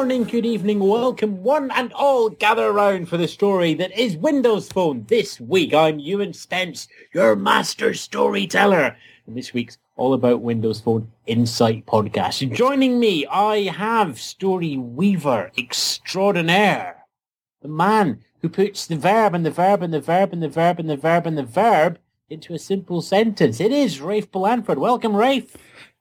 morning, good evening, welcome one and all gather around for the story that is Windows Phone. This week I'm Ewan Spence, your master storyteller. And this week's all about Windows Phone Insight podcast. Joining me, I have story weaver extraordinaire, the man who puts the verb and the verb and the verb and the verb and the verb and the verb into a simple sentence. It is Rafe Blandford. Welcome, Rafe.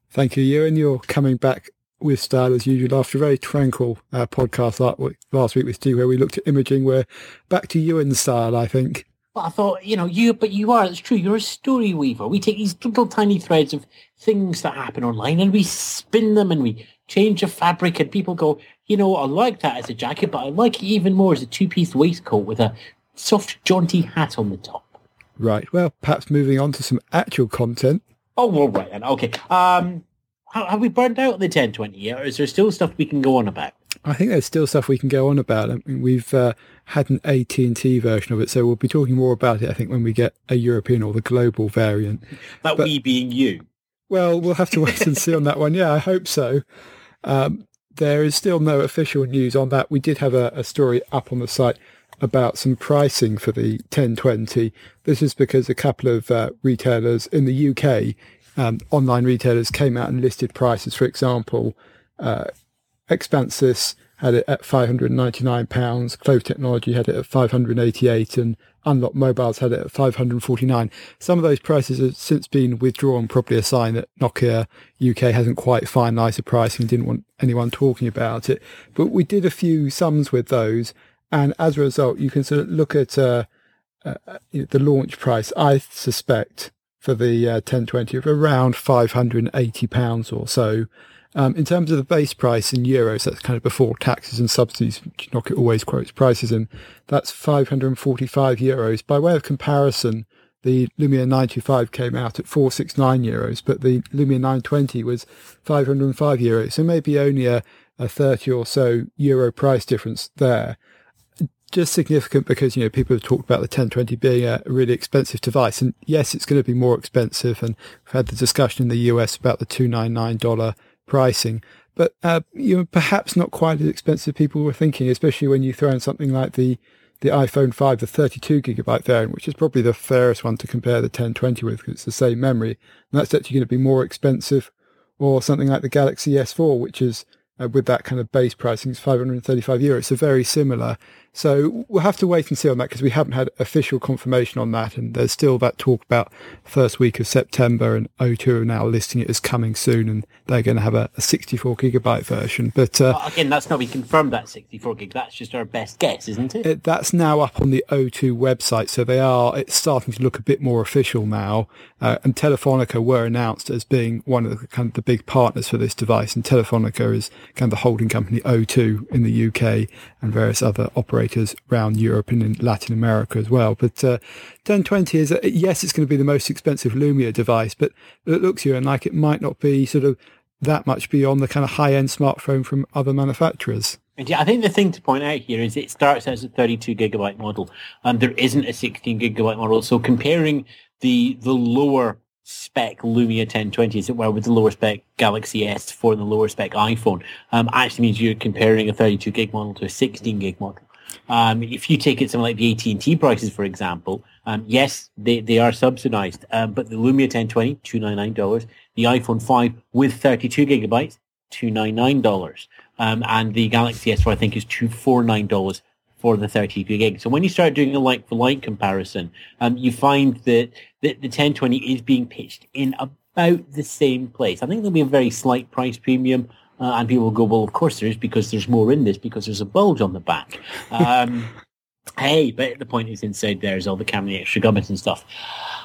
Thank you, Ewan. You're coming back with style as usual after a very tranquil uh, podcast like last week with Steve where we looked at imaging. We're back to Ewan style, I think. Well, I thought, you know, you, but you are, it's true, you're a story weaver. We take these little tiny threads of things that happen online and we spin them and we change the fabric and people go, you know, I like that as a jacket, but I like it even more as a two-piece waistcoat with a soft, jaunty hat on the top. Right. Well, perhaps moving on to some actual content. Oh, well, right then. Okay. Um, have we burned out the 1020 yet, or is there still stuff we can go on about? I think there's still stuff we can go on about. I mean, we've uh, had an AT&T version of it, so we'll be talking more about it, I think, when we get a European or the global variant. That but, we being you. Well, we'll have to wait and see on that one. Yeah, I hope so. Um, there is still no official news on that. We did have a, a story up on the site about some pricing for the 1020. This is because a couple of uh, retailers in the UK um, online retailers came out and listed prices. For example, uh, Xpansys had it at £599, Clove Technology had it at 588 and Unlock Mobiles had it at 549 Some of those prices have since been withdrawn, probably a sign that Nokia UK hasn't quite finalised the pricing didn't want anyone talking about it. But we did a few sums with those, and as a result, you can sort of look at uh, uh, the launch price, I suspect, for the uh, 1020 of around 580 pounds or so. Um, in terms of the base price in euros, that's kind of before taxes and subsidies, which Nokia always quotes prices in. That's 545 euros. By way of comparison, the Lumia 925 came out at 469 euros, but the Lumia 920 was 505 euros. So maybe only a, a 30 or so euro price difference there just significant because you know people have talked about the 1020 being a really expensive device, and yes, it's going to be more expensive. And we've had the discussion in the US about the two nine nine dollar pricing, but uh, you know perhaps not quite as expensive people were thinking, especially when you throw in something like the the iPhone 5, the 32 gigabyte variant, which is probably the fairest one to compare the 1020 with because it's the same memory, and that's actually going to be more expensive, or something like the Galaxy S4, which is uh, with that kind of base pricing it's 535 euros. So very similar. So we'll have to wait and see on that because we haven't had official confirmation on that. And there's still that talk about first week of September and O2 are now listing it as coming soon and they're going to have a, a 64 gigabyte version. But uh, again, that's not been confirmed that 64 gig. That's just our best guess, isn't it? it? That's now up on the O2 website. So they are, it's starting to look a bit more official now. Uh, and Telefonica were announced as being one of the kind of the big partners for this device. And Telefonica is kind of the holding company O2 in the UK and various other operators operators around Europe and in Latin America as well. But uh, 1020 is, uh, yes, it's going to be the most expensive Lumia device, but it looks here and like it might not be sort of that much beyond the kind of high-end smartphone from other manufacturers. Yeah, I think the thing to point out here is it starts as a 32 gigabyte model, and there isn't a 16 gigabyte model. So comparing the the lower spec Lumia 1020, as it were, with the lower spec Galaxy S4 and the lower spec iPhone, um, actually means you're comparing a 32 gig model to a 16 gig model. Um, if you take it something like the AT&T prices, for example, um, yes, they, they are subsidized, um, but the Lumia 1020, $299, the iPhone 5 with 32 gigabytes, $299, um, and the Galaxy S4, I think, is $249 for the 32 gig. So when you start doing a like-for-like comparison, um, you find that the, the 1020 is being pitched in about the same place. I think there'll be a very slight price premium uh, and people will go, well, of course there is because there's more in this because there's a bulge on the back. Um, hey, but the point is inside there is all the camera, the extra gubbins and stuff.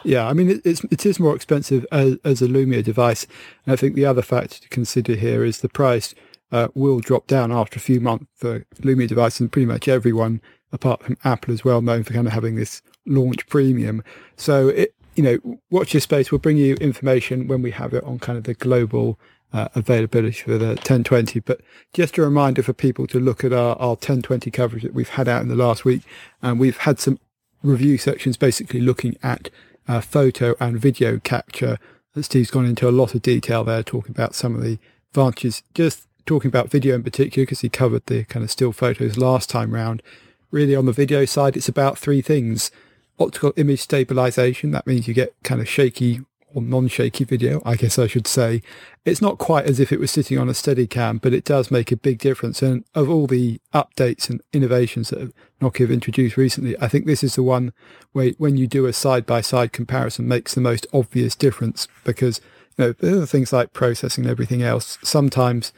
Yeah, I mean, it's, it is more expensive as, as a Lumia device. And I think the other factor to consider here is the price uh, will drop down after a few months for Lumia devices and pretty much everyone apart from Apple is well known for kind of having this launch premium. So it, you know, watch your space. We'll bring you information when we have it on kind of the global uh, availability for the 1020. But just a reminder for people to look at our, our 1020 coverage that we've had out in the last week. And we've had some review sections basically looking at uh, photo and video capture. Steve's gone into a lot of detail there, talking about some of the advantages. Just talking about video in particular, because he covered the kind of still photos last time round, really on the video side, it's about three things. Optical image stabilization, that means you get kind of shaky or non-shaky video, I guess I should say. It's not quite as if it was sitting on a steady cam, but it does make a big difference. And of all the updates and innovations that Nokia have introduced recently, I think this is the one where when you do a side-by-side comparison makes the most obvious difference because you know, things like processing and everything else. Sometimes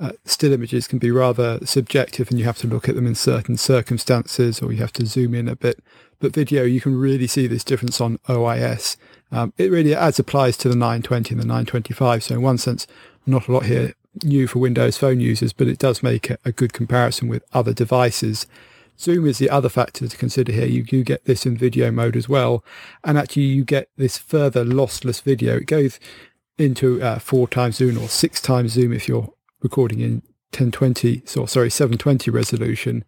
uh, still images can be rather subjective and you have to look at them in certain circumstances or you have to zoom in a bit. But video, you can really see this difference on OIS. Um, it really as applies to the 920 and the 925. So in one sense, not a lot here new for Windows Phone users, but it does make a, a good comparison with other devices. Zoom is the other factor to consider here. You do get this in video mode as well. And actually you get this further lossless video. It goes into uh, four times zoom or six times zoom if you're recording in 1020, so sorry, 720 resolution.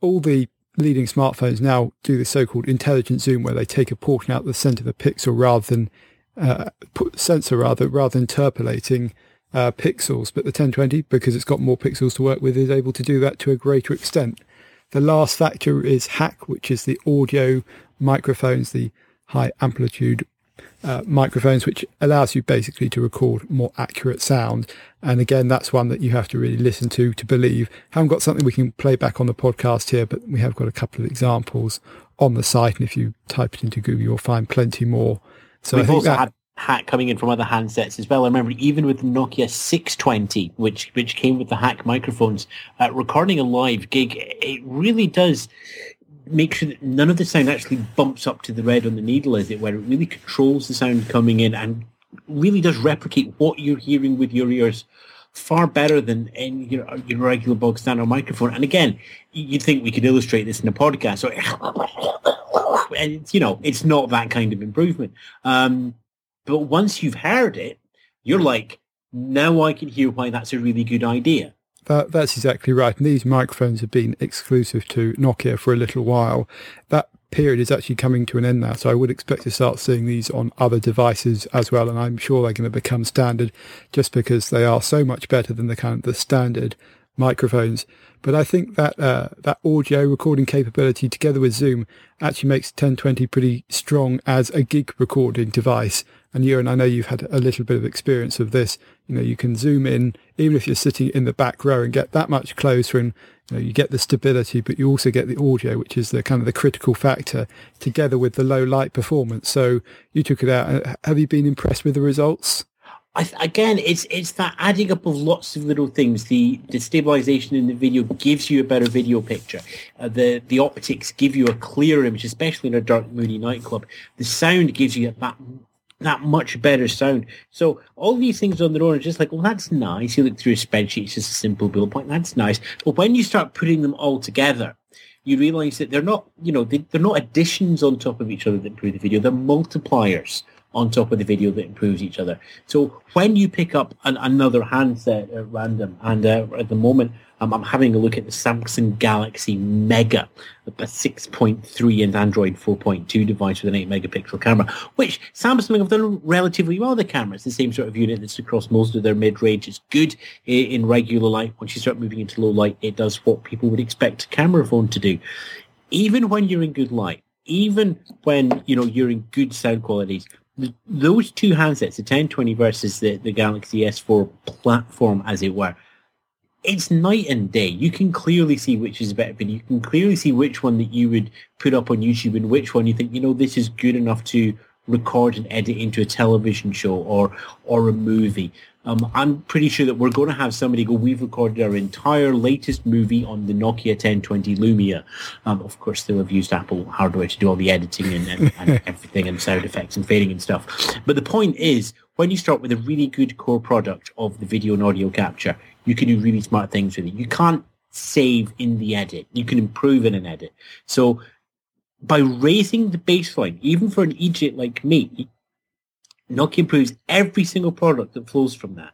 All the leading smartphones now do the so-called intelligent zoom, where they take a portion out of the center of the pixel rather than uh, sensor rather rather interpolating uh, pixels. But the 1020, because it's got more pixels to work with, is able to do that to a greater extent. The last factor is HAAC, which is the audio microphones, the high amplitude uh, microphones, which allows you basically to record more accurate sound. And again, that's one that you have to really listen to to believe. Haven't got something we can play back on the podcast here, but we have got a couple of examples on the site. And if you type it into Google, you'll find plenty more. So We've also that, had HAAC coming in from other handsets as well. I remember even with the Nokia 620, which which came with the HAAC microphones, uh, recording a live gig, it really does make sure that none of the sound actually bumps up to the red on the needle, as it where it really controls the sound coming in and really does replicate what you're hearing with your ears far better than any your, your regular bog standard microphone. And again, you'd think we could illustrate this in a podcast. So, and it's, you know, it's not that kind of improvement. Um, but once you've heard it, you're like, now I can hear why that's a really good idea. That, that's exactly right. And these microphones have been exclusive to Nokia for a little while. That period is actually coming to an end now. So I would expect to start seeing these on other devices as well. And I'm sure they're going to become standard just because they are so much better than the kind of the standard microphones. But I think that uh, that audio recording capability together with Zoom actually makes 1020 pretty strong as a gig recording device. And you and I know you've had a little bit of experience of this. You know, you can zoom in even if you're sitting in the back row and get that much closer and you, know, you get the stability, but you also get the audio, which is the kind of the critical factor together with the low light performance. So you took it out. Have you been impressed with the results? I, again, it's it's that adding up of lots of little things. The the stabilization in the video gives you a better video picture. Uh, the the optics give you a clear image, especially in a dark, moody nightclub. The sound gives you that that much better sound. So all these things on their own are just like, well, that's nice. You look through a spreadsheet, it's just a simple bullet point. That's nice. But when you start putting them all together, you realize that they're not, you know, they, are not additions on top of each other that improve the video. They're multipliers on top of the video that improves each other. So when you pick up an, another handset at random, and uh, at the moment um, I'm having a look at the Samsung Galaxy Mega, a 6.3 and Android 4.2 device with an 8 megapixel camera, which Samsung have done relatively well. The camera, it's the same sort of unit that's across most of their mid-range. It's good in regular light. Once you start moving into low light, it does what people would expect a camera phone to do. Even when you're in good light, even when you know you're in good sound qualities, those two handsets, the 1020 versus the, the Galaxy S4 platform, as it were, it's night and day. You can clearly see which is better video. You can clearly see which one that you would put up on YouTube and which one you think, you know, this is good enough to record and edit into a television show or or a movie. Um, I'm pretty sure that we're going to have somebody go, we've recorded our entire latest movie on the Nokia 1020 Lumia. Um, of course, they'll have used Apple hardware to do all the editing and, and, and everything and sound effects and fading and stuff. But the point is, when you start with a really good core product of the video and audio capture, you can do really smart things with it. You can't save in the edit. You can improve in an edit. So by raising the baseline, even for an idiot like me, Mm. Nokia improves every single product that flows from that.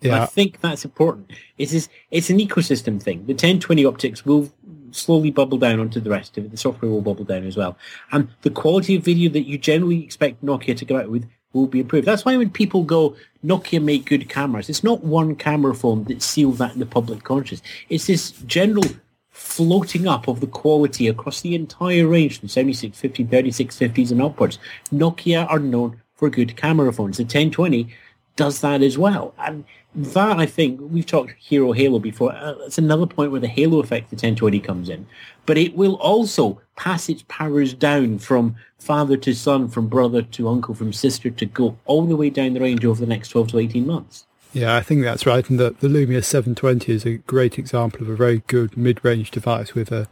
Yeah. I think that's important. It's, just, it's an ecosystem thing. The 1020 optics will slowly bubble down onto the rest of it. The software will bubble down as well. And the quality of video that you generally expect Nokia to go out with will be improved. That's why when people go, Nokia make good cameras, it's not one camera phone that sealed that in the public conscious. It's this general floating up of the quality across the entire range from 7650, 3650s and upwards. Nokia are known for good camera phones. The 1020 does that as well. And that, I think, we've talked Hero Halo before. Uh, it's another point where the halo effect the 1020 comes in. But it will also pass its powers down from father to son, from brother to uncle, from sister to go all the way down the range over the next 12 to 18 months. Yeah, I think that's right. And the, the Lumia 720 is a great example of a very good mid-range device with a,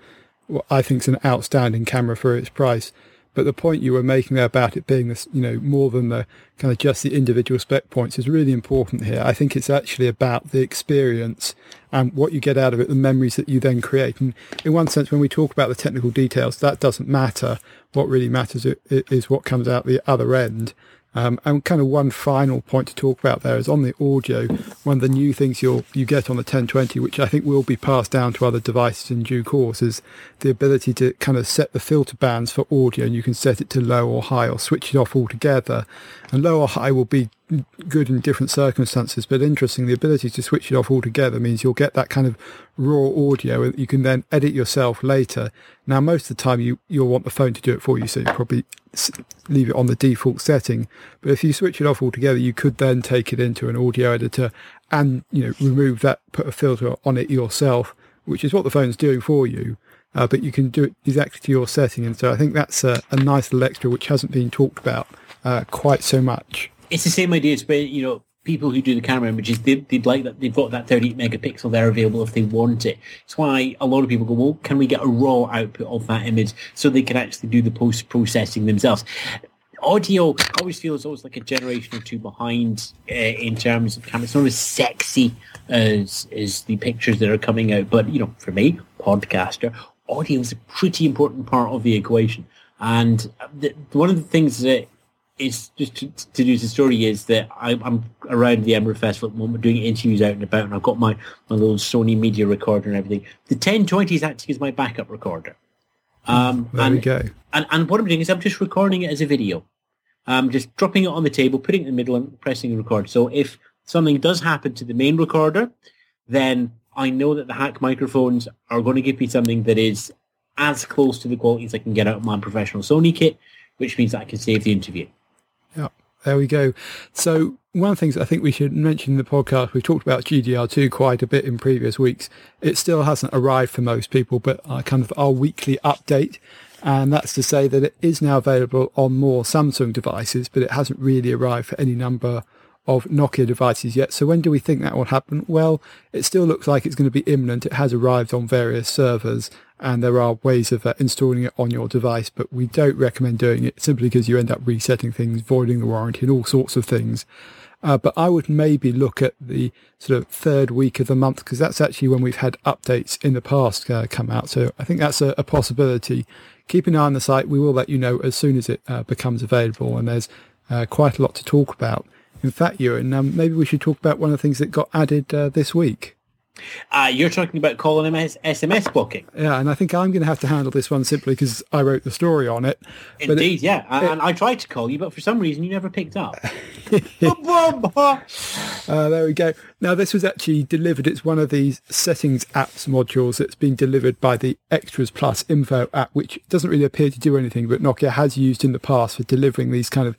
what I think is an outstanding camera for its price. But the point you were making there about it being this, you know, more than the kind of just the individual spec points is really important here. I think it's actually about the experience and what you get out of it, the memories that you then create. And in one sense, when we talk about the technical details, that doesn't matter. What really matters is what comes out the other end. Um, and kind of one final point to talk about there is on the audio, one of the new things you'll you get on the 1020, which I think will be passed down to other devices in due course, is the ability to kind of set the filter bands for audio, and you can set it to low or high or switch it off altogether. And low or high will be good in different circumstances, but interesting, the ability to switch it off altogether means you'll get that kind of raw audio that you can then edit yourself later. Now, most of the time you, you'll want the phone to do it for you, so you probably leave it on the default setting. But if you switch it off altogether, you could then take it into an audio editor and, you know, remove that, put a filter on it yourself, which is what the phone's doing for you. Uh, but you can do it exactly to your setting. And so I think that's a, a nice little extra which hasn't been talked about uh, quite so much it's the same idea. It's you know people who do the camera images, they, would like that. They've got that 38 megapixel there available if they want it. It's why a lot of people go, well, can we get a raw output of that image so they can actually do the post processing themselves? Audio always feels always like a generation or two behind uh, in terms of camera. It's not as sexy as as the pictures that are coming out, but you know, for me, podcaster, audio is a pretty important part of the equation. And the, one of the things that it's just to, to do the story is that I, am around the Edinburgh Festival at the moment doing interviews out and about, and I've got my, my little Sony media recorder and everything. The 1020 is acting as my backup recorder. Um, there and, we go. And, and what I'm doing is I'm just recording it as a video. I'm just dropping it on the table, putting it in the middle, and pressing record. So if something does happen to the main recorder, then I know that the HAAC microphones are going to give me something that is as close to the quality as I can get out of my professional Sony kit, which means that I can save the interview. Yeah, there we go. So one of the things I think we should mention in the podcast, we've talked about GDR2 quite a bit in previous weeks. It still hasn't arrived for most people, but uh, kind of our weekly update. And that's to say that it is now available on more Samsung devices, but it hasn't really arrived for any number of Nokia devices yet. So when do we think that will happen? Well, it still looks like it's going to be imminent. It has arrived on various servers and there are ways of uh, installing it on your device, but we don't recommend doing it simply because you end up resetting things, voiding the warranty and all sorts of things. Uh, but I would maybe look at the sort of third week of the month because that's actually when we've had updates in the past uh, come out. So I think that's a, a, possibility. Keep an eye on the site. We will let you know as soon as it uh, becomes available. And there's uh, quite a lot to talk about. In fact, Ewan, um, maybe we should talk about one of the things that got added uh, this week. Uh, you're talking about calling MS, SMS blocking. Yeah, and I think I'm going to have to handle this one simply because I wrote the story on it. Indeed, it, yeah. It, and I tried to call you, but for some reason you never picked up. uh, there we go. Now, this was actually delivered. It's one of these settings apps modules that's been delivered by the Extras Plus Info app, which doesn't really appear to do anything, but Nokia has used in the past for delivering these kind of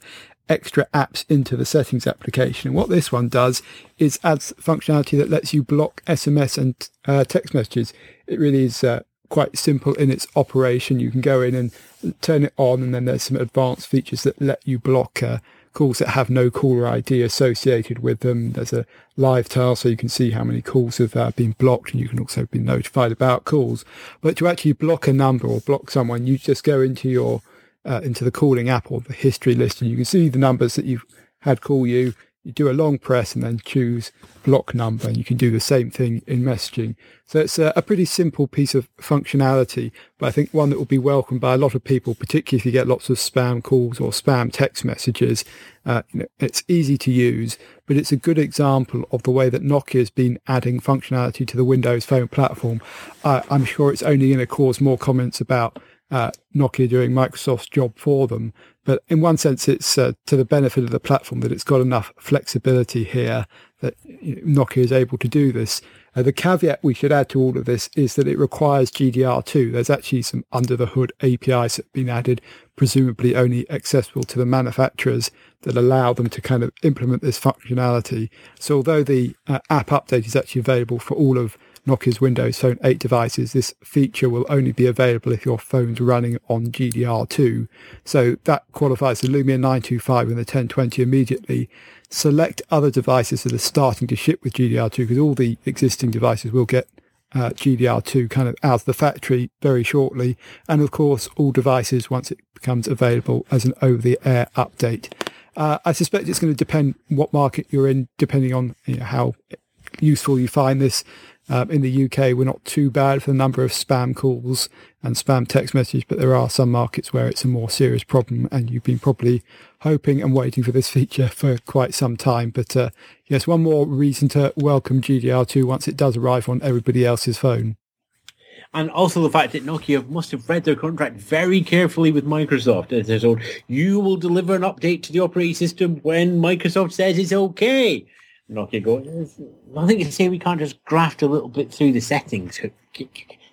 extra apps into the settings application. And what this one does is adds functionality that lets you block SMS and uh, text messages. It really is uh, quite simple in its operation. You can go in and turn it on, and then there's some advanced features that let you block uh, calls that have no caller ID associated with them. There's a live tile so you can see how many calls have uh, been blocked and you can also be notified about calls. But to actually block a number or block someone, you just go into your uh, into the calling app or the history list, and you can see the numbers that you've had call you. You do a long press and then choose block number, and you can do the same thing in messaging. So it's a, a pretty simple piece of functionality, but I think one that will be welcomed by a lot of people, particularly if you get lots of spam calls or spam text messages. Uh, you know, it's easy to use, but it's a good example of the way that Nokia has been adding functionality to the Windows Phone platform. Uh, I'm sure it's only going to cause more comments about uh, Nokia doing Microsoft's job for them. But in one sense, it's uh, to the benefit of the platform that it's got enough flexibility here that Nokia is able to do this. Uh, the caveat we should add to all of this is that it requires GDR2. There's actually some under the hood APIs that have been added, presumably only accessible to the manufacturers that allow them to kind of implement this functionality. So although the uh, app update is actually available for all of Nokia's Windows Phone 8 devices, this feature will only be available if your phone's running on GDR2. So that qualifies the Lumia 925 and the 1020 immediately. Select other devices that are starting to ship with GDR2 because all the existing devices will get uh, GDR2 kind of out of the factory very shortly. And of course, all devices once it becomes available as an over the air update. Uh, I suspect it's going to depend what market you're in, depending on you know, how useful you find this. Um, in the UK, we're not too bad for the number of spam calls and spam text messages, but there are some markets where it's a more serious problem, and you've been probably hoping and waiting for this feature for quite some time. But uh, yes, one more reason to welcome GDR2 once it does arrive on everybody else's phone. And also the fact that Nokia must have read their contract very carefully with Microsoft. As they're told, you will deliver an update to the operating system when Microsoft says it's okay. Nokia go, I think you say we can't just graft a little bit through the settings.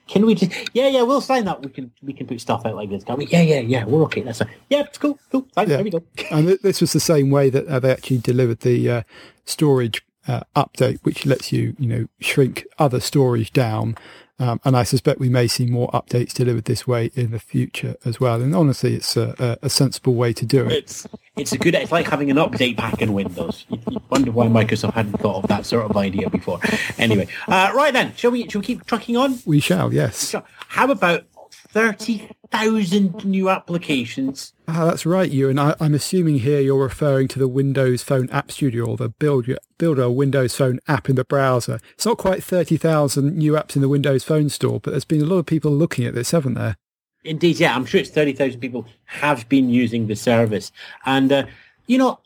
Can we just? Yeah, yeah, we'll sign that. We can we can put stuff out like this, can't we? Yeah, yeah, yeah. We're okay. That's a, yeah, it's cool, cool. Thanks. Yeah. There we go. and this was the same way that uh, they actually delivered the uh, storage uh, update, which lets you you know shrink other storage down um, and I suspect we may see more updates delivered this way in the future as well. And honestly, it's a, a, sensible way to do it. It's it's a good. It's like having an update pack in Windows. You, you wonder why Microsoft hadn't thought of that sort of idea before. Anyway, uh, right then, shall we? Shall we keep trucking on? We shall. Yes. How about 30,000 new applications. Ah, that's right. And I, am assuming here you're referring to the Windows Phone App Studio or the build, build a Windows Phone app in the browser. It's not quite 30,000 new apps in the Windows Phone store, but there's been a lot of people looking at this, haven't there? Indeed, yeah. I'm sure it's 30,000 people have been using the service. And, uh, you know,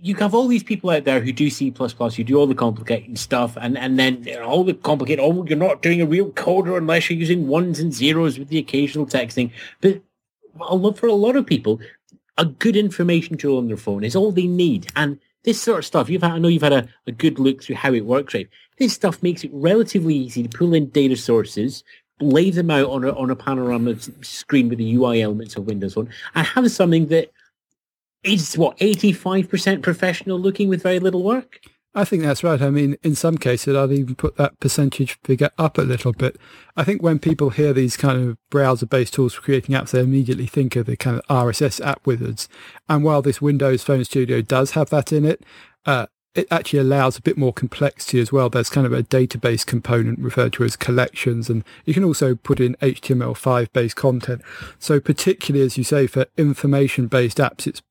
you have all these people out there who do C++, who do all the complicated stuff, and, and then all the complicated, oh, you're not doing a real coder unless you're using ones and zeros with the occasional texting. But for a lot of people, a good information tool on their phone is all they need. And this sort of stuff, you've had, I know you've had a, a good look through how it works, right? This stuff makes it relatively easy to pull in data sources, lay them out on a, on a panorama screen with the UI elements of Windows Phone, and have something that is what 85% professional looking with very little work I think that's right. I mean, in some cases, I'd even put that percentage figure up a little bit. I think when people hear these kind of browser-based tools for creating apps, they immediately think of the kind of RSS app wizards. And while this Windows Phone Studio does have that in it, uh, it actually allows a bit more complexity as well. There's kind of a database component referred to as collections, and you can also put in HTML5 based content. So particularly, as you say, for information based apps, it's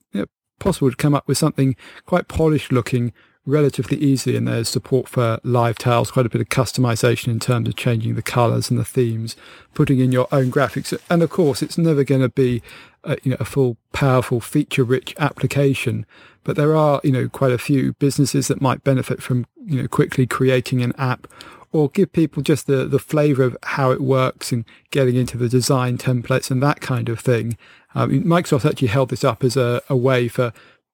possible to come up with something quite polished looking relatively easily and there's support for live tiles, quite a bit of customization in terms of changing the colors and the themes, putting in your own graphics. And of course, it's never going to be a, you know, a full, powerful, feature rich application, but there are, you know, quite a few businesses that might benefit from, you know, quickly creating an app or give people just the, the flavor of how it works and getting into the design templates and that kind of thing. Um, Microsoft actually held this up as a, a way for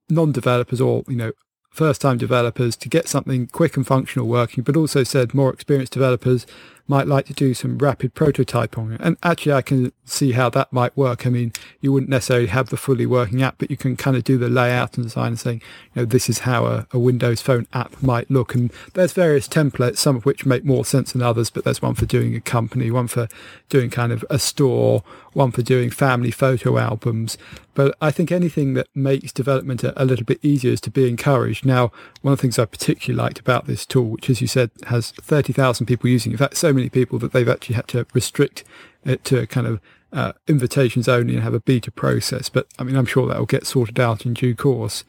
non-developers or, you know, first-time developers to get something quick and functional working, but also said more experienced developers might like to do some rapid prototyping. And actually, I can see how that might work. I mean, you wouldn't necessarily have the fully working app, but you can kind of do the layout and design and saying, you know, this is how a, a Windows Phone app might look. And there's various templates, some of which make more sense than others, but there's one for doing a company, one for doing kind of a store, one for doing family photo albums. But I think anything that makes development a, a, little bit easier is to be encouraged. Now, one of the things I particularly liked about this tool, which, as you said, has 30,000 people using, in fact, so many people that they've actually had to restrict it to kind of uh, invitations only and have a beta process. But I mean, I'm sure that will get sorted out in due course.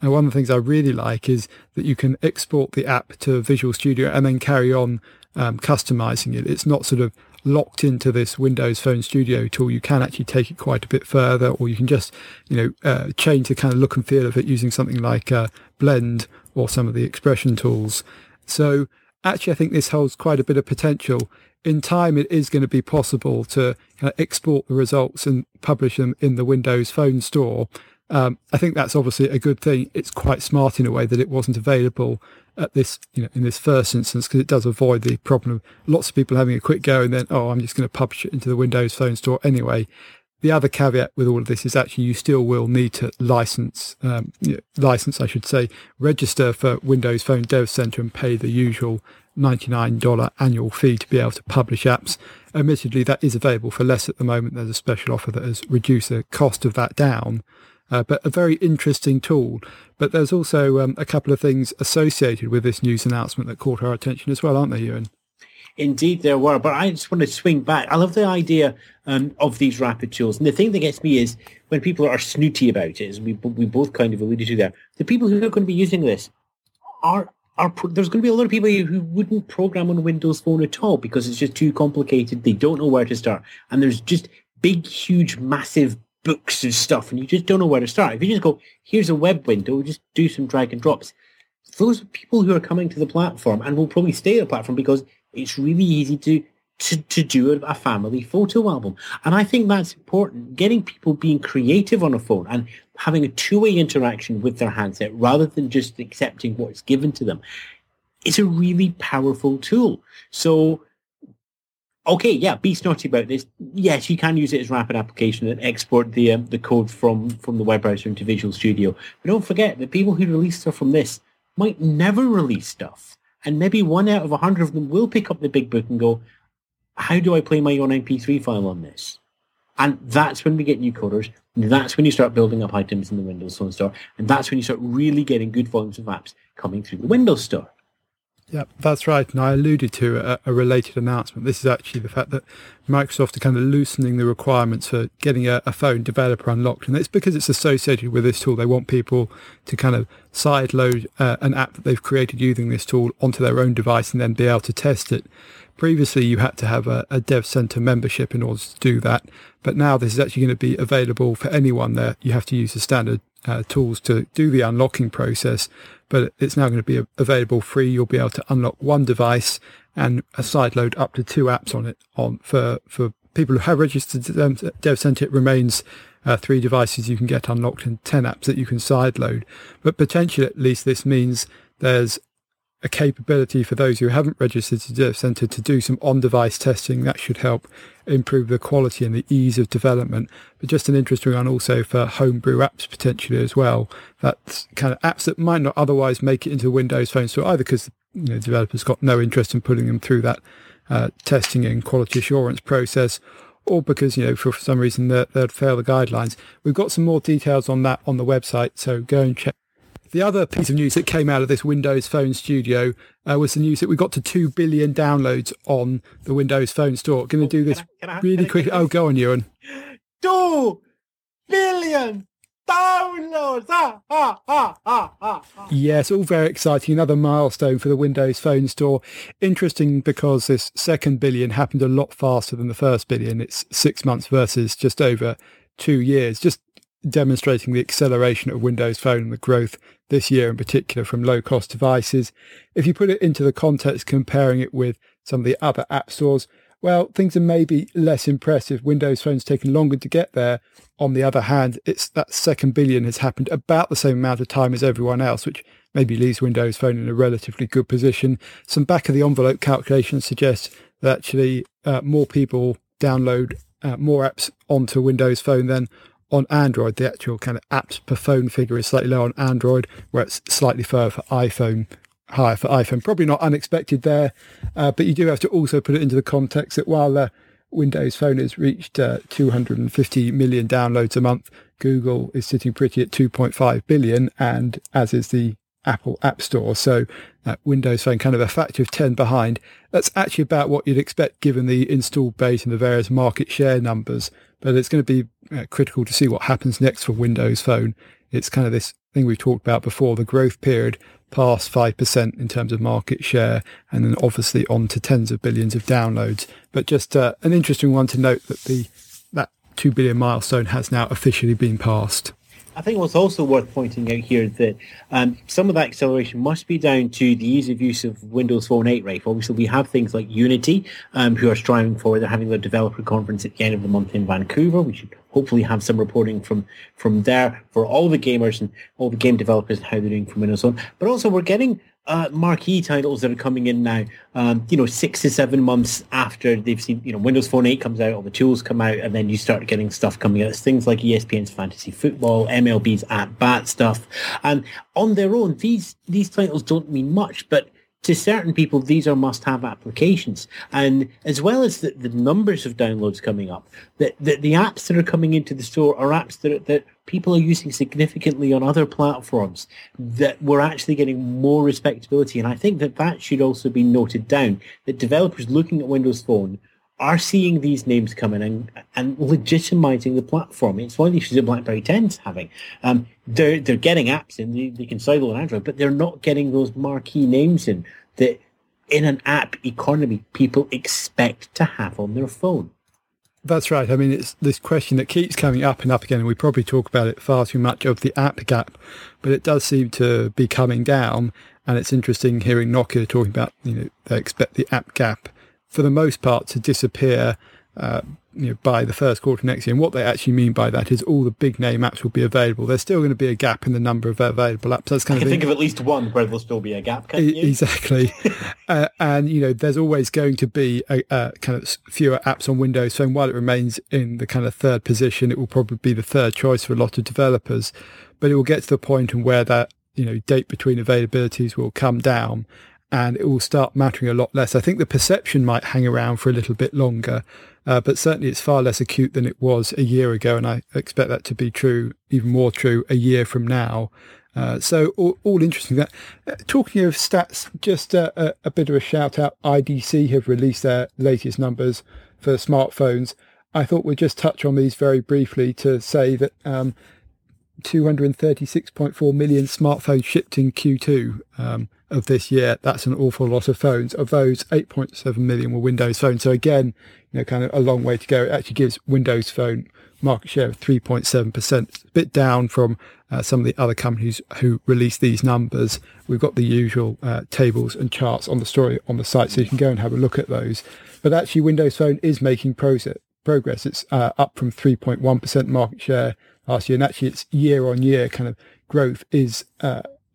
And one of the things I really like is that you can export the app to Visual Studio and then carry on um, customizing it. It's not sort of locked into this Windows Phone Studio tool. You can actually take it quite a bit further, or you can just, you know, uh, change the kind of look and feel of it using something like uh, Blend or some of the expression tools. So actually, I think this holds quite a bit of potential. In time, it is going to be possible to uh, export the results and publish them in the Windows Phone Store. Um, I think that's obviously a good thing. It's quite smart in a way that it wasn't available at this, you know, in this first instance because it does avoid the problem of lots of people having a quick go and then, oh, I'm just going to publish it into the Windows Phone Store anyway. The other caveat with all of this is actually you still will need to license, um, license, I should say, register for Windows Phone Dev Center and pay the usual $99 annual fee to be able to publish apps. Admittedly, that is available for less at the moment. There's a special offer that has reduced the cost of that down. Uh, but a very interesting tool. But there's also um, a couple of things associated with this news announcement that caught our attention as well, aren't there, Ewan? Indeed, there were. But I just want to swing back. I love the idea um, of these rapid tools. And the thing that gets me is when people are snooty about it, as we, we both kind of alluded to there, the people who are going to be using this are are there's going to be a lot of people who wouldn't program on Windows Phone at all because it's just too complicated. They don't know where to start, and there's just big, huge, massive books of stuff, and you just don't know where to start. If you just go, here's a web window, just do some drag and drops. Those people who are coming to the platform and will probably stay at the platform because it's really easy to to, to do a family photo album. And I think that's important. Getting people being creative on a phone and having a two-way interaction with their handset rather than just accepting what's given to them. It's a really powerful tool. So okay, yeah, be snotty about this. Yes, you can use it as rapid application and export the um, the code from from the web browser into Visual Studio. But don't forget, the people who release stuff from this might never release stuff, and maybe one out of a hundred of them will pick up the big book and go, "How do I play my own MP3 file on this?" And that's when we get new coders. That's when you start building up items in the Windows Phone Store, and that's when you start really getting good volumes of apps coming through the Windows Store. Yeah, that's right. And I alluded to a, a, related announcement. This is actually the fact that Microsoft are kind of loosening the requirements for getting a, a, phone developer unlocked. And it's because it's associated with this tool. They want people to kind of sideload uh, an app that they've created using this tool onto their own device and then be able to test it. Previously, you had to have a, a Dev Center membership in order to do that. But now this is actually going to be available for anyone there. You have to use the standard uh, tools to do the unlocking process but it's now going to be available free. You'll be able to unlock one device and a sideload up to two apps on it on for, for people who have registered them. DevCenter it remains uh, three devices you can get unlocked and 10 apps that you can sideload. But potentially, at least, this means there's a capability for those who haven't registered to Dev Center to do some on-device testing. That should help improve the quality and the ease of development. But just an interesting one also for homebrew apps potentially as well. That's kind of apps that might not otherwise make it into the Windows Phone Store either because you know, developers got no interest in putting them through that uh, testing and quality assurance process or because, you know, for, for some reason they'd fail the guidelines. We've got some more details on that on the website, so go and check the other piece of news that came out of this Windows Phone Studio uh, was the news that we got to 2 billion downloads on the Windows Phone Store. Going to oh, do this can I, can I, really quick. Oh, go on, Ewan. 2 billion downloads! Ah, ah, ah, ah, ah, ah. Yes, all very exciting. Another milestone for the Windows Phone Store. Interesting because this second billion happened a lot faster than the first billion. It's six months versus just over two years. Just demonstrating the acceleration of Windows Phone and the growth this year in particular from low cost devices. If you put it into the context comparing it with some of the other app stores, well, things are maybe less impressive. Windows Phone's taken longer to get there. On the other hand, it's that second billion has happened about the same amount of time as everyone else, which maybe leaves Windows Phone in a relatively good position. Some back of the envelope calculations suggest that actually uh, more people download uh, more apps onto Windows Phone than on Android, the actual kind of apps per phone figure is slightly lower on Android, where it's slightly further for iPhone, higher for iPhone. Probably not unexpected there, uh, but you do have to also put it into the context that while the Windows Phone has reached uh, 250 million downloads a month, Google is sitting pretty at 2.5 billion, and as is the Apple App Store. So uh, Windows Phone kind of a factor of 10 behind. That's actually about what you'd expect given the installed base and the various market share numbers but it's going to be uh, critical to see what happens next for Windows Phone. It's kind of this thing we've talked about before, the growth period past 5% in terms of market share, and then obviously on to tens of billions of downloads. But just uh, an interesting one to note that the that 2 billion milestone has now officially been passed. I think what's also worth pointing out here is that um, some of that acceleration must be down to the ease of use of Windows Phone 8, Rafe. Obviously, we have things like Unity, um, who are striving for, they're having their developer conference at the end of the month in Vancouver. We should hopefully have some reporting from, from there for all the gamers and all the game developers and how they're doing for Windows Phone. But also we're getting uh, marquee titles that are coming in now, um, you know, six to seven months after they've seen, you know, Windows Phone 8 comes out, all the tools come out, and then you start getting stuff coming out. It's things like ESPN's Fantasy Football, MLB's At Bat stuff. And on their own, these, these titles don't mean much, but to certain people, these are must-have applications. And as well as the, the numbers of downloads coming up, the, the, the, apps that are coming into the store are apps that, that people are using significantly on other platforms that we're actually getting more respectability. And I think that that should also be noted down, that developers looking at Windows Phone are seeing these names come in and, and legitimizing the platform. It's one of the issues that BlackBerry 10's having. Um, they're, they're getting apps in, they, they can on Android, but they're not getting those marquee names in that in an app economy people expect to have on their phone. That's right. I mean, it's this question that keeps coming up and up again, and we probably talk about it far too much of the app gap, but it does seem to be coming down. And it's interesting hearing Nokia talking about, you know, they expect the app gap for the most part to disappear uh, you know, by the first quarter next year. And what they actually mean by that is all the big name apps will be available. There's still going to be a gap in the number of available apps. That's kind I can of think of at least one where there'll still be a gap. Exactly. uh, and, you know, there's always going to be a, a, kind of fewer apps on Windows Phone. While it remains in the kind of third position, it will probably be the third choice for a lot of developers. But it will get to the point where that, you know, date between availabilities will come down and it will start mattering a lot less. I think the perception might hang around for a little bit longer, uh, but certainly it's far less acute than it was a year ago, and I expect that to be true, even more true, a year from now. Uh, so all, all, interesting. That uh, talking of stats, just a, a, bit of a shout out. IDC have released their latest numbers for smartphones. I thought we'd just touch on these very briefly to say that um, 236.4 million smartphones shipped in Q2. Um, of this year. That's an awful lot of phones. Of those, 8.7 million were Windows phones. So again, you know, kind of a long way to go. It actually gives Windows Phone market share of 3.7%, a bit down from uh, some of the other companies who release these numbers. We've got the usual uh, tables and charts on the story on the site, so you can go and have a look at those. But actually, Windows Phone is making progress. It's uh, up from 3.1% market share last year, and actually, its year-on-year kind of growth is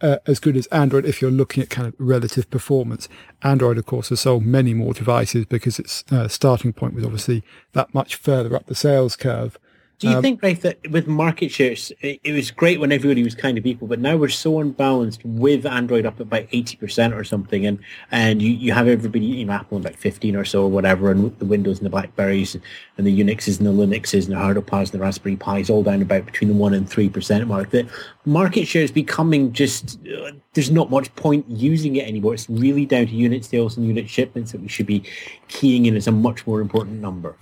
uh, as good as Android if you're looking at kind of relative performance. Android, of course, has sold many more devices because its uh, starting point was obviously that much further up the sales curve. Do you um, think, Rafe, that with market shares, it, it, was great when everybody was kind of equal, but now we're so unbalanced with Android up at about 80% or something, and, and you, you have everybody, you know, Apple like 15 or so or whatever, and the Windows and the Blackberries and the Unixes and the Linuxes and the HardOPAs and the Raspberry Pis all down about between the 1% and 3% mark. The market share is becoming just, uh, there's not much point using it anymore. It's really down to unit sales and unit shipments that we should be keying in as a much more important number.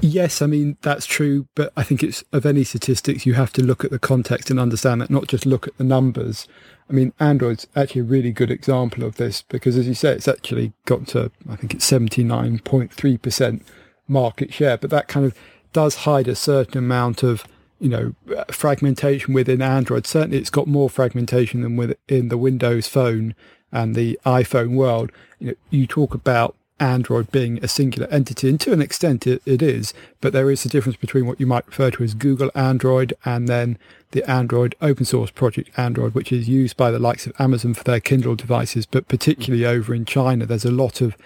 Yes, I mean, that's true. But I think it's of any statistics, you have to look at the context and understand that, not just look at the numbers. I mean, Android's actually a really good example of this because, as you say, it's actually got to, I think it's 79.3% market share. But that kind of does hide a certain amount of, you know, fragmentation within Android. Certainly, it's got more fragmentation than within the Windows phone and the iPhone world. You know, you talk about Android being a singular entity, and to an extent it, it is, but there is a difference between what you might refer to as Google Android and then the Android open source project Android, which is used by the likes of Amazon for their Kindle devices, but particularly over in China, there's a lot of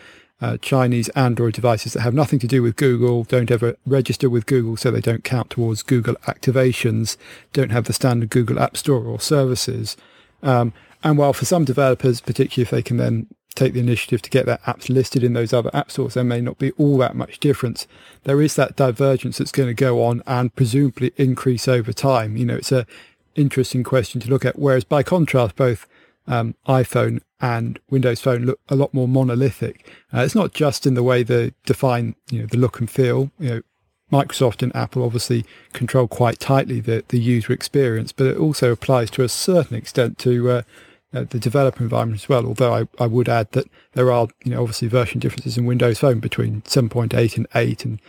uh, Chinese Android devices that have nothing to do with Google, don't ever register with Google, so they don't count towards Google activations, don't have the standard Google App Store or services. Um, and while for some developers, particularly if they can then take the initiative to get their apps listed in those other app stores, there may not be all that much difference. There is that divergence that's going to go on and presumably increase over time. You know, it's a interesting question to look at. Whereas by contrast, both um, iPhone and Windows Phone look a lot more monolithic. Uh, it's not just in the way they define, you know, the look and feel. You know, Microsoft and Apple obviously control quite tightly the, the user experience, but it also applies to a certain extent to uh, uh, the developer environment as well. Although I, I would add that there are, you know, obviously version differences in Windows Phone between 7.8 and 8, and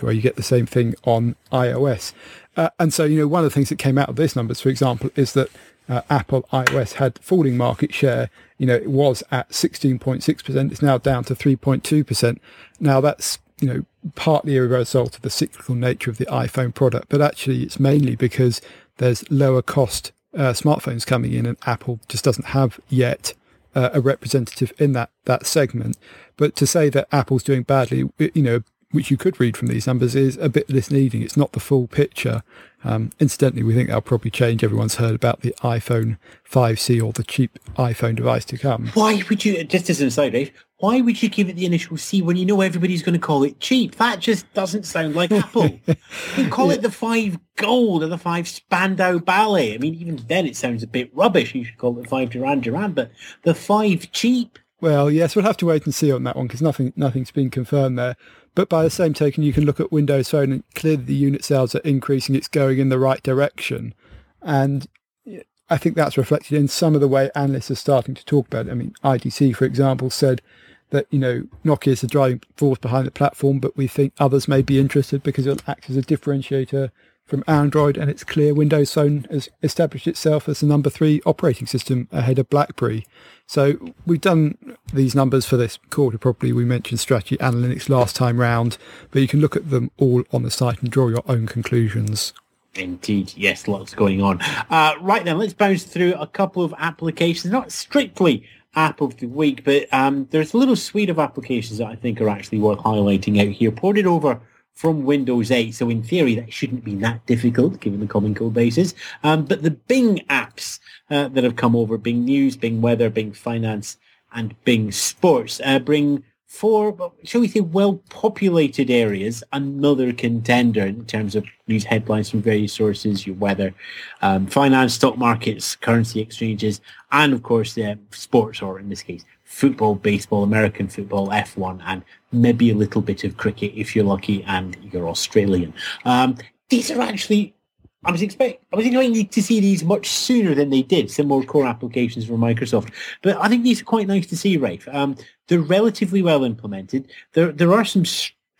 where you get the same thing on iOS. Uh, and so, you know, one of the things that came out of this numbers, for example, is that uh, Apple iOS had falling market share. You know, it was at 16.6%. It's now down to 3.2%. Now that's, you know, partly a result of the cyclical nature of the iPhone product, but actually it's mainly because there's lower cost uh, smartphones coming in and Apple just doesn't have yet uh, a representative in that, that segment. But to say that Apple's doing badly, you know, which you could read from these numbers, is a bit misleading. It's not the full picture. Um, incidentally, we think that'll probably change. Everyone's heard about the iPhone 5C or the cheap iPhone device to come. Why would you, just as an aside, Dave, why would you give it the initial C when you know everybody's going to call it cheap? That just doesn't sound like Apple. you call yeah. it the 5 Gold or the 5 Spandau Ballet. I mean, even then it sounds a bit rubbish. You should call it the 5 Duran Duran, but the 5 cheap. Well, yes, we'll have to wait and see on that one because nothing, nothing's been confirmed there. But by the same token, you can look at Windows Phone and clearly the unit sales are increasing. It's going in the right direction. And I think that's reflected in some of the way analysts are starting to talk about it. I mean, IDC, for example, said that, you know, Nokia is the driving force behind the platform, but we think others may be interested because it'll act as a differentiator from Android, and it's clear Windows Phone has established itself as the number three operating system ahead of BlackBerry. So we've done these numbers for this quarter properly. We mentioned strategy analytics last time round, but you can look at them all on the site and draw your own conclusions. Indeed, yes, lots going on. Uh, right then, let's bounce through a couple of applications, not strictly app of the week, but um, there's a little suite of applications that I think are actually worth highlighting out here. Ported over from Windows 8. So in theory, that shouldn't be that difficult given the common code basis. Um, but the Bing apps uh, that have come over, Bing News, Bing Weather, Bing Finance, and Bing Sports, uh, bring four, shall we say, well-populated areas, another contender in terms of news headlines from various sources, your weather, um, finance, stock markets, currency exchanges, and of course, uh, sports, or in this case, football, baseball, American football, F1, and maybe a little bit of cricket if you're lucky and you're Australian. Um, these are actually, I was expect, I was expecting to see these much sooner than they did. Some more core applications from Microsoft, but I think these are quite nice to see, Rafe. Um, they're relatively well implemented. There, there are some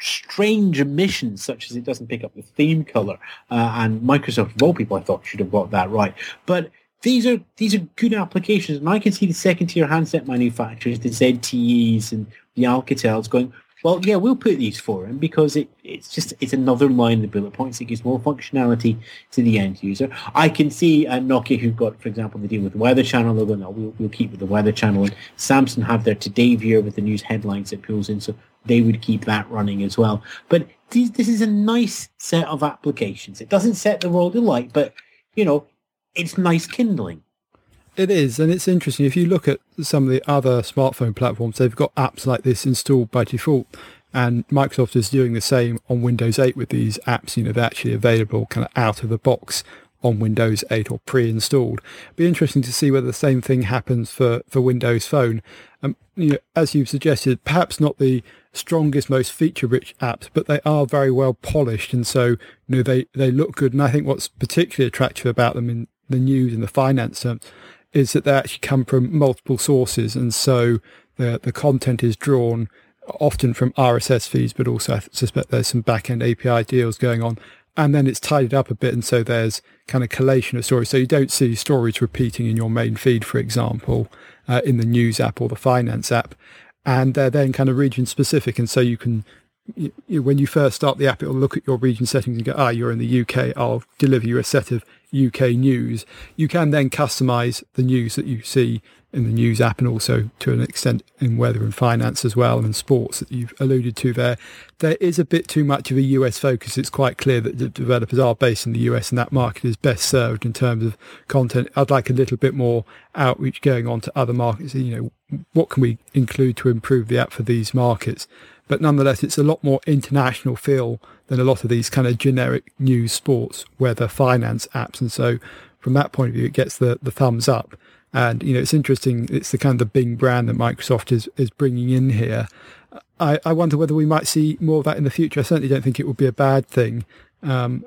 strange omissions, such as it doesn't pick up the theme color, uh, and Microsoft, of all people, I thought should have got that right. But these are these are good applications, and I can see the second tier handset manufacturers, the ZTEs and the Alcatels, going, well, yeah, we'll put these for him because it, it's just it's another line in the bullet points. It gives more functionality to the end user. I can see uh, Nokia, who've got, for example, the deal with the Weather Channel. Going, no, we'll, we'll keep with the Weather Channel. And Samsung have their Today Viewer with the news headlines that pulls in, so they would keep that running as well. But these, this is a nice set of applications. It doesn't set the world alight, but you know, it's nice kindling. It is, and it's interesting. If you look at some of the other smartphone platforms, they've got apps like this installed by default. And Microsoft is doing the same on Windows 8 with these apps. You know, they're actually available kind of out of the box on Windows 8 or pre-installed. Be interesting to see whether the same thing happens for, for Windows Phone. Um, you know, as you've suggested, perhaps not the strongest, most feature-rich apps, but they are very well polished, and so you know they they look good. And I think what's particularly attractive about them in the news and the finance terms is that they actually come from multiple sources, and so the the content is drawn often from RSS feeds, but also I suspect there's some back-end API deals going on. And then it's tidied up a bit, and so there's kind of collation of stories. So you don't see stories repeating in your main feed, for example, uh, in the news app or the finance app. And they're then kind of region specific, and so you can you, when you first start the app, it'll look at your region settings and go, ah, you're in the UK. I'll deliver you a set of UK news. You can then customize the news that you see in the news app and also to an extent in weather and finance as well and sports that you've alluded to there. There is a bit too much of a US focus. It's quite clear that the developers are based in the US and that market is best served in terms of content. I'd like a little bit more outreach going on to other markets. You know, what can we include to improve the app for these markets? But nonetheless, it's a lot more international feel than a lot of these kind of generic news, sports, weather, finance apps. And so, from that point of view, it gets the, the thumbs up. And you know, it's interesting. It's the kind of the Bing brand that Microsoft is is bringing in here. I, I wonder whether we might see more of that in the future. I certainly don't think it would be a bad thing. Um,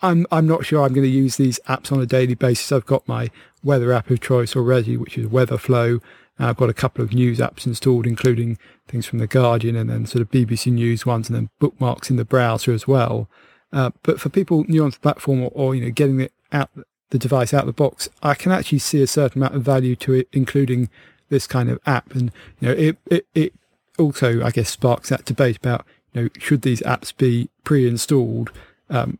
I'm I'm not sure I'm going to use these apps on a daily basis. I've got my weather app of choice already, which is Weatherflow. I've got a couple of news apps installed, including things from The Guardian and then sort of BBC News ones and then bookmarks in the browser as well. Uh, but for people new on the platform or, or, you know, getting it out the device out of the box, I can actually see a certain amount of value to it, including this kind of app. And, you know, it, it, it also, I guess, sparks that debate about, you know, should these apps be pre-installed? Um,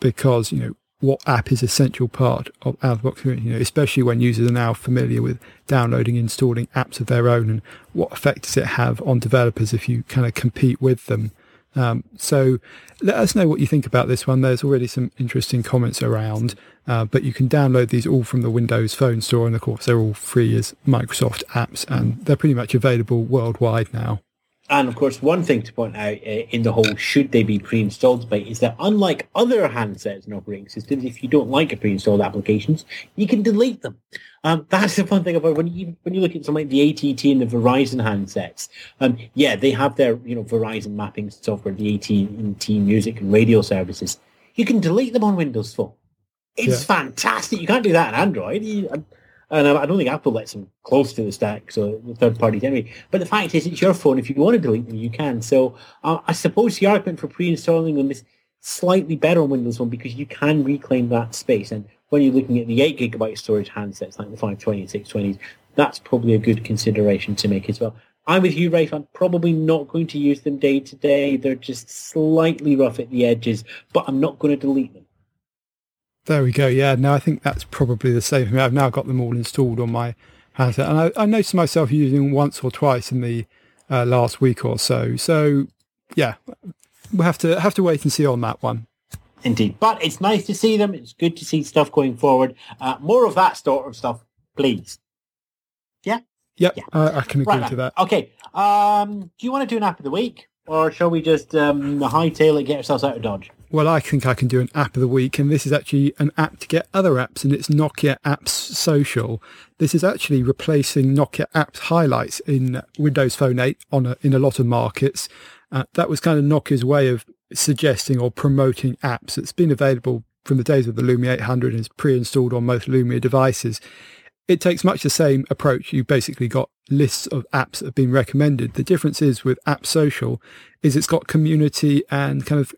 because, you know, what app is essential part of out of box you know, especially when users are now familiar with downloading, installing apps of their own, and what effect does it have on developers if you kind of compete with them. Um, so let us know what you think about this one. There's already some interesting comments around, uh, but you can download these all from the Windows Phone Store, and of course they're all free as Microsoft apps, and they're pretty much available worldwide now. And of course, one thing to point out uh, in the whole should they be pre-installed debate is that unlike other handsets and operating systems, if you don't like a pre-installed applications, you can delete them. Um, that's the fun thing about when you when you look at something like the AT&T and the Verizon handsets. Um, yeah, they have their you know Verizon mapping software, the AT&T music and radio services. You can delete them on Windows Phone. It's yeah. fantastic. You can't do that on Android. You, and I don't think Apple lets them close to the stack, so the third parties anyway. But the fact is, it's your phone. If you want to delete them, you can. So uh, I suppose the argument for pre-installing them is slightly better on Windows Phone because you can reclaim that space. And when you're looking at the 8 gigabyte storage handsets like the 520 and 620s, that's probably a good consideration to make as well. I'm with you, Rafe. I'm probably not going to use them day to day. They're just slightly rough at the edges, but I'm not going to delete them. There we go. Yeah, no, I think that's probably the same for me. I've now got them all installed on my handset, and I, I noticed myself using them once or twice in the uh, last week or so. So, yeah, we'll have to have to wait and see on that one. Indeed, but it's nice to see them. It's good to see stuff going forward. Uh, more of that sort of stuff, please. Yeah. Yep, yeah, I can agree right, to that. Okay. Um, do you want to do an app of the week, or shall we just um, hightail it, get ourselves out of Dodge? Well, I think I can do an app of the week, and this is actually an app to get other apps, and it's Nokia Apps Social. This is actually replacing Nokia Apps Highlights in Windows Phone 8 on a, in a lot of markets. Uh, that was kind of Nokia's way of suggesting or promoting apps. It's been available from the days of the Lumia 800 and is pre-installed on most Lumia devices. It takes much the same approach. You've basically got lists of apps that have been recommended. The difference is with App Social is it's got community and kind of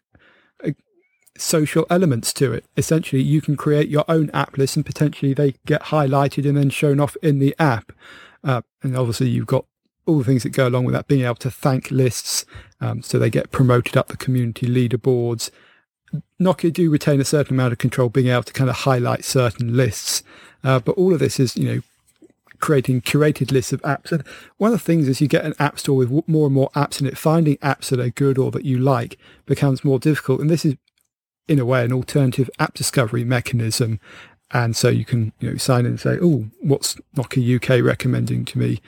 social elements to it. Essentially, you can create your own app list and potentially they get highlighted and then shown off in the app. Uh, and obviously, you've got all the things that go along with that, being able to thank lists um, so they get promoted up the community leaderboards. Nokia do retain a certain amount of control, being able to kind of highlight certain lists. Uh, but all of this is, you know, creating curated lists of apps. And one of the things is you get an app store with more and more apps in it, finding apps that are good or that you like becomes more difficult. And this is in a way, an alternative app discovery mechanism. And so you can you know, sign in and say, oh, what's Nokia UK recommending to me?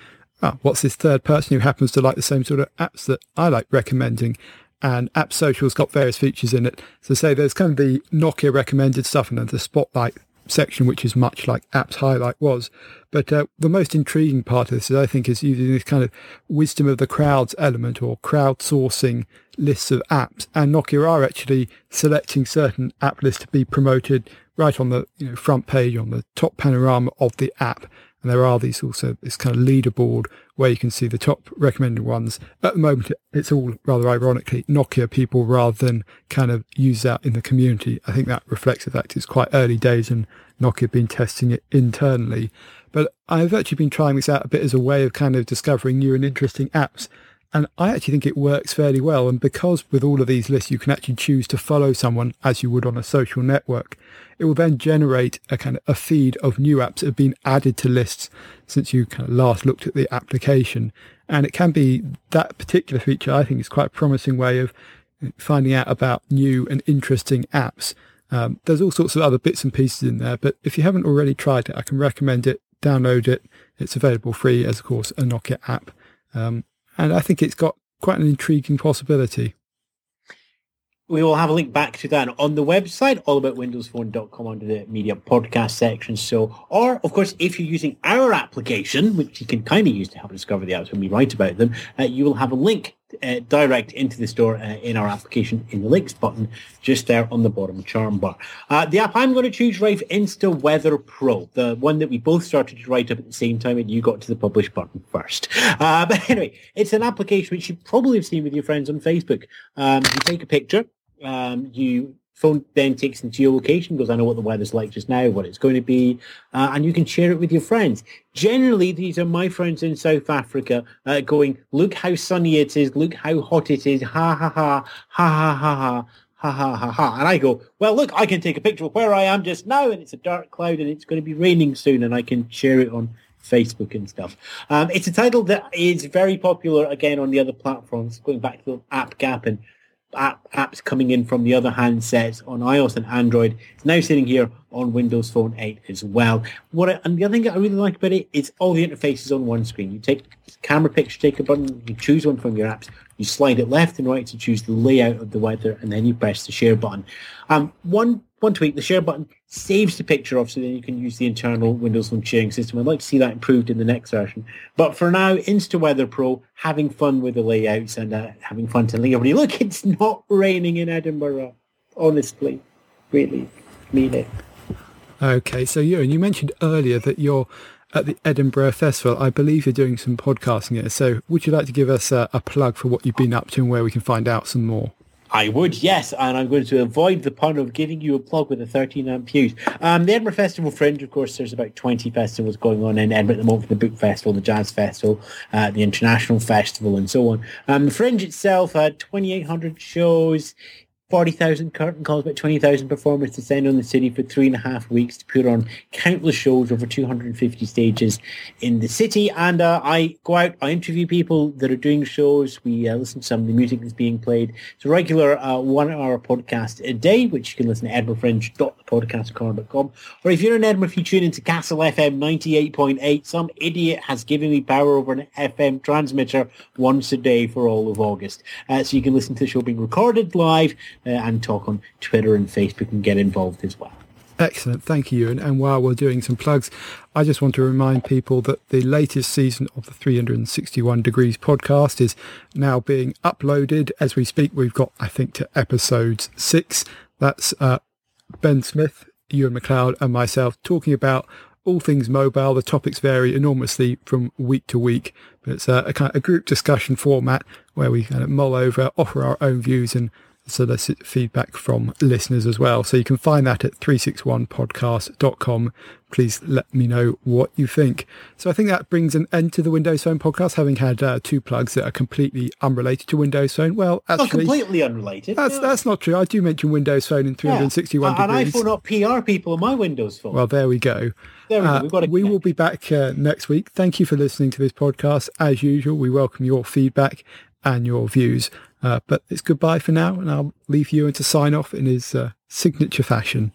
Oh, what's this third person who happens to like the same sort of apps that I like recommending? And App Social's got various features in it. So say there's kind of the Nokia recommended stuff and then the Spotlight section, which is much like Apps Highlight was. But uh, the most intriguing part of this, is, I think, is using this kind of wisdom of the crowds element or crowdsourcing lists of apps. And Nokia are actually selecting certain app lists to be promoted right on the you know, front page, on the top panorama of the app. And there are these also this kind of leaderboard where you can see the top recommended ones. At the moment, it's all rather ironically Nokia people rather than kind of use that in the community. I think that reflects the fact it's quite early days and Nokia have been testing it internally. But I've actually been trying this out a bit as a way of kind of discovering new and interesting apps. And I actually think it works fairly well. And because with all of these lists, you can actually choose to follow someone as you would on a social network, it will then generate a kind of a feed of new apps that have been added to lists since you kind of last looked at the application. And it can be that particular feature, I think is quite a promising way of finding out about new and interesting apps. Um, there's all sorts of other bits and pieces in there, but if you haven't already tried it, I can recommend it. Download it. It's available free as, of course, a Nokia app. Um, and I think it's got quite an intriguing possibility. We will have a link back to that on the website, allaboutwindowsphone.com under the media podcast section. So, or of course, if you're using our application, which you can kind of use to help discover the apps when we write about them, uh, you will have a link uh, direct into the store uh, in our application in the links button just there on the bottom charm bar. Uh, the app I'm going to choose, Rafe, InstaWeather Pro, the one that we both started to write up at the same time and you got to the publish button first. Uh, but anyway, it's an application which you probably have seen with your friends on Facebook. Um, you take a picture, um, you phone then takes into geolocation, goes, I know what the weather's like just now, what it's going to be, uh, and you can share it with your friends. Generally, these are my friends in South Africa uh, going, look how sunny it is, look how hot it is, ha ha ha, ha ha ha ha. Ha ha ha ha. And I go, well, look, I can take a picture of where I am just now and it's a dark cloud and it's going to be raining soon and I can share it on Facebook and stuff. Um, it's a title that is very popular again on the other platforms, going back to the app gap and app, apps coming in from the other handsets on iOS and Android. It's now sitting here on Windows Phone 8 as well. What I, and the other thing I really like about it is all the interfaces on one screen. You take camera picture, take a button, you choose one from your apps, you slide it left and right to choose the layout of the weather, and then you press the share button. Um, one one tweak, the share button saves the picture off so then you can use the internal Windows Phone sharing system. I'd like to see that improved in the next version. But for now, InstaWeather Pro, having fun with the layouts and uh, having fun telling everybody, look, it's not raining in Edinburgh. Honestly, really mean it. Okay, so and you mentioned earlier that you're at the Edinburgh Festival. I believe you're doing some podcasting here. So would you like to give us a, a plug for what you've been up to and where we can find out some more? I would, yes, and I'm going to avoid the pun of giving you a plug with a 13 amp fuse. Um, the Edinburgh Festival Fringe, of course, there's about 20 festivals going on in Edinburgh at the moment, the Book Festival, the Jazz Festival, uh, the International Festival, and so on. Um, the Fringe itself had 2,800 shows. 40,000 curtain calls, about 20,000 performers descend on the city for three and a half weeks to put on countless shows over 250 stages in the city. And uh, I go out, I interview people that are doing shows. We uh, listen to some of the music that's being played. It's a regular uh, one-hour podcast a day, which you can listen to edinburghfringe.podcastcorner.com. Or if you're in Edinburgh, if you tune into Castle FM 98.8, some idiot has given me power over an FM transmitter once a day for all of August. Uh, so you can listen to the show being recorded live uh, and talk on Twitter and Facebook and get involved as well. Excellent. Thank you. And, and, while we're doing some plugs, I just want to remind people that the latest season of the 361 Degrees podcast is now being uploaded as we speak. We've got, I think, to episode six. That's uh, Ben Smith, Ewan MacLeod, and myself talking about all things mobile. The topics vary enormously from week to week, but it's a, a kind of a group discussion format where we kind of mull over, offer our own views and solicit feedback from listeners as well. So you can find that at 361podcast.com. Please let me know what you think. So I think that brings an end to the Windows Phone podcast, having had uh, two plugs that are completely unrelated to Windows Phone. Well, actually, not completely unrelated. That's yeah. that's not true. I do mention Windows Phone in 361 yeah. degrees. And I phone up PR people on my Windows Phone. Well, there we go. There we, uh, go. we will be back uh, next week. Thank you for listening to this podcast. As usual, we welcome your feedback and your views. Uh, but it's goodbye for now, and I'll leave Ewan to sign off in his uh, signature fashion.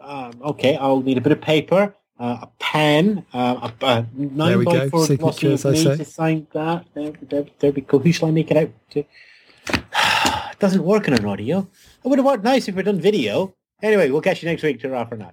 Um, okay, I'll need a bit of paper, uh, a pen, uh, a, a nine by four Signature, glossy of as I me say. to sign that. There, there, there we go. Who shall I make it out to? it doesn't work on an audio. It would have worked nice if we'd done video. Anyway, we'll catch you next week. Ta-ra for now.